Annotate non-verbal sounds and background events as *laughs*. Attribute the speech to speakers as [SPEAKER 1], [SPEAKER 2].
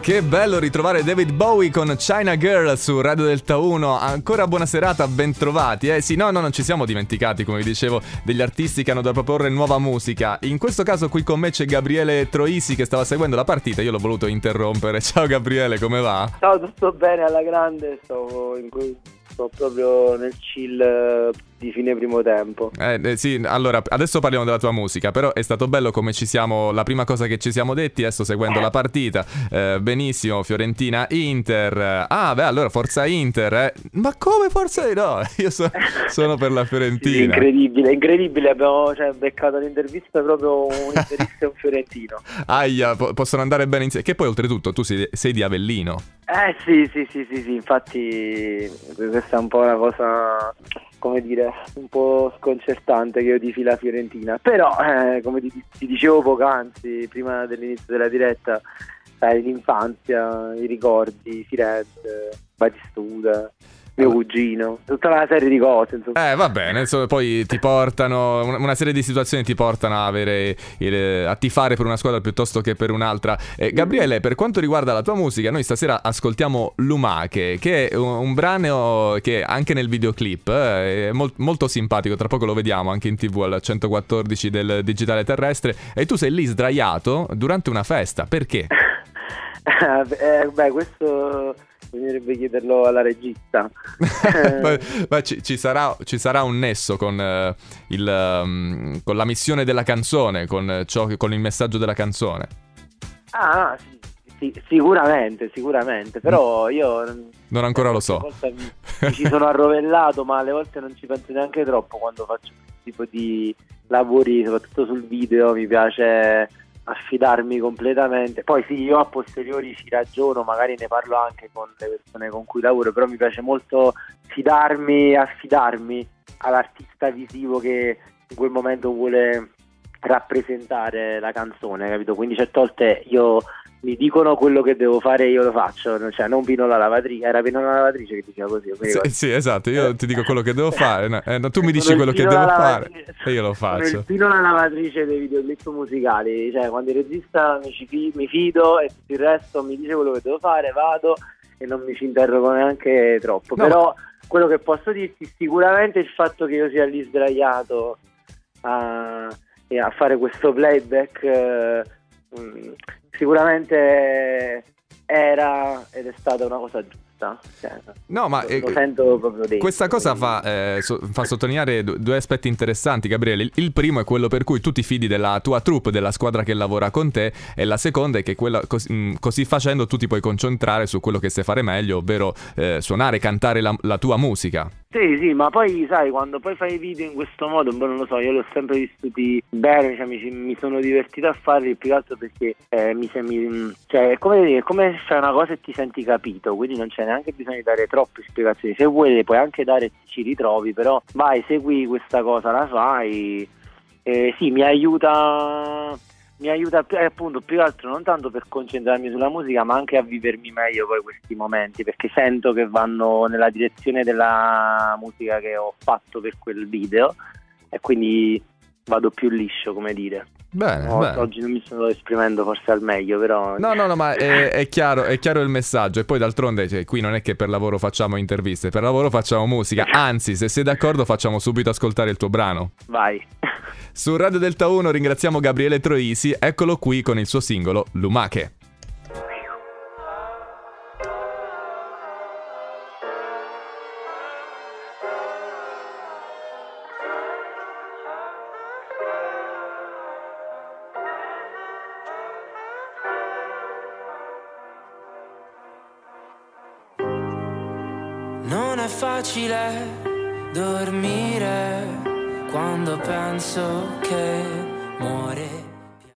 [SPEAKER 1] Che bello ritrovare David Bowie con China Girl su Radio Delta 1. Ancora buona serata, bentrovati. Eh sì, no, no, non ci siamo dimenticati, come vi dicevo, degli artisti che hanno da proporre nuova musica. In questo caso qui con me c'è Gabriele Troisi che stava seguendo la partita. Io l'ho voluto interrompere. *laughs* Ciao Gabriele, come va?
[SPEAKER 2] Ciao, tutto bene alla grande. Sto, in, sto proprio nel chill di fine primo tempo.
[SPEAKER 1] Eh, eh, sì, allora adesso parliamo della tua musica, però è stato bello come ci siamo, la prima cosa che ci siamo detti, adesso seguendo la partita, eh, benissimo, Fiorentina Inter, ah beh allora Forza Inter, eh. ma come Forza No, *laughs* io so, sono per la Fiorentina.
[SPEAKER 2] Sì, incredibile, incredibile, abbiamo cioè, beccato l'intervista proprio un *laughs* interista e un fiorentino.
[SPEAKER 1] Aia, po- possono andare bene insieme, che poi oltretutto tu sei, sei di Avellino.
[SPEAKER 2] Eh sì, sì, sì, sì, sì, infatti questa è un po' una cosa come dire, un po' sconcertante che io tifi la Fiorentina. Però, eh, come ti, ti, dicevo poc'anzi, prima dell'inizio della diretta, sai, l'infanzia, i ricordi, Firenze, Batistuta, mio cugino, tutta una serie di cose. Insomma.
[SPEAKER 1] Eh, va bene, insomma, poi ti portano, una serie di situazioni ti portano a, avere, a tifare per una squadra piuttosto che per un'altra. Eh, Gabriele, per quanto riguarda la tua musica, noi stasera ascoltiamo Lumache, che è un, un brano che anche nel videoclip eh, è molt, molto simpatico, tra poco lo vediamo anche in tv al 114 del digitale terrestre, e tu sei lì sdraiato durante una festa, perché? *laughs*
[SPEAKER 2] eh, beh, questo bisognerebbe chiederlo alla regista. *laughs*
[SPEAKER 1] ma, ma ci, ci, sarà, ci, sarà, un nesso con, uh, il, um, con, la missione della canzone, con, ciò, con il messaggio della canzone.
[SPEAKER 2] Ah, sì, sì, sicuramente, sicuramente, però mm. io...
[SPEAKER 1] Non ancora lo so.
[SPEAKER 2] Mi, *laughs* mi ci sono arrovellato, ma alle volte non ci penso neanche troppo quando faccio questo tipo di lavori, soprattutto sul video, mi piace affidarmi completamente. Poi sì, io a posteriori ci ragiono, magari ne parlo anche con le persone con cui lavoro, però mi piace molto fidarmi, affidarmi all'artista visivo che in quel momento vuole rappresentare la canzone, capito? Quindi certe volte io mi dicono quello che devo fare io lo faccio, cioè non Pino la lavatrice, era Pino la lavatrice che diceva così.
[SPEAKER 1] Sì, sì, esatto, io ti dico quello che devo fare, no, eh, tu mi dici quello che devo fare e io lo faccio.
[SPEAKER 2] Pino la lavatrice dei videoclip musicali, cioè quando il regista mi, ci, mi fido e tutto il resto mi dice quello che devo fare, vado e non mi ci interrogo neanche troppo, no. però quello che posso dirti sicuramente il fatto che io sia lì sdraiato a, a fare questo playback... Eh, sicuramente era ed è stata una cosa giusta. Cioè,
[SPEAKER 1] no, ma
[SPEAKER 2] lo, lo sento proprio dentro.
[SPEAKER 1] Questa cosa fa, eh, so, fa sottolineare due aspetti interessanti, Gabriele. Il, il, primo è quello per cui tu ti fidi della tua troupe, della squadra che lavora con te, e la seconda è che quella, così, mh, così, facendo tu ti puoi concentrare su quello che sai fare meglio, ovvero eh, suonare, cantare la, la tua musica.
[SPEAKER 2] Sì, sì, ma poi sai, quando poi fai video in questo modo, boh, non lo so, io li ho sempre vissuti bene, cioè, mi, mi, sono divertito a farli più che altro perché eh, mi sembra, cioè, è come dire, come fai una cosa e ti senti capito, quindi non c'è neanche bisogno di dare troppe spiegazioni. Se vuoi le puoi anche dare ci ritrovi, però vai, segui questa cosa, la fai. Eh, sì, mi aiuta mi aiuta eh, appunto più che altro non tanto per concentrarmi sulla musica ma anche a vivermi meglio poi questi momenti perché sento che vanno nella direzione della musica che ho fatto per quel video e quindi vado più liscio come dire
[SPEAKER 1] Bene,
[SPEAKER 2] no,
[SPEAKER 1] bene.
[SPEAKER 2] Oggi non mi sto esprimendo forse al meglio, però.
[SPEAKER 1] No, no, no, ma è, *laughs* è, chiaro, è chiaro, il messaggio. E poi d'altronde, cioè, qui non è che per lavoro facciamo interviste, per lavoro facciamo musica. Anzi, se sei d'accordo, facciamo subito ascoltare il tuo brano.
[SPEAKER 2] Vai.
[SPEAKER 1] Su Radio Delta 1 ringraziamo Gabriele Troisi, eccolo qui con il suo singolo Lumache.
[SPEAKER 3] Non è facile dormire quando penso che muore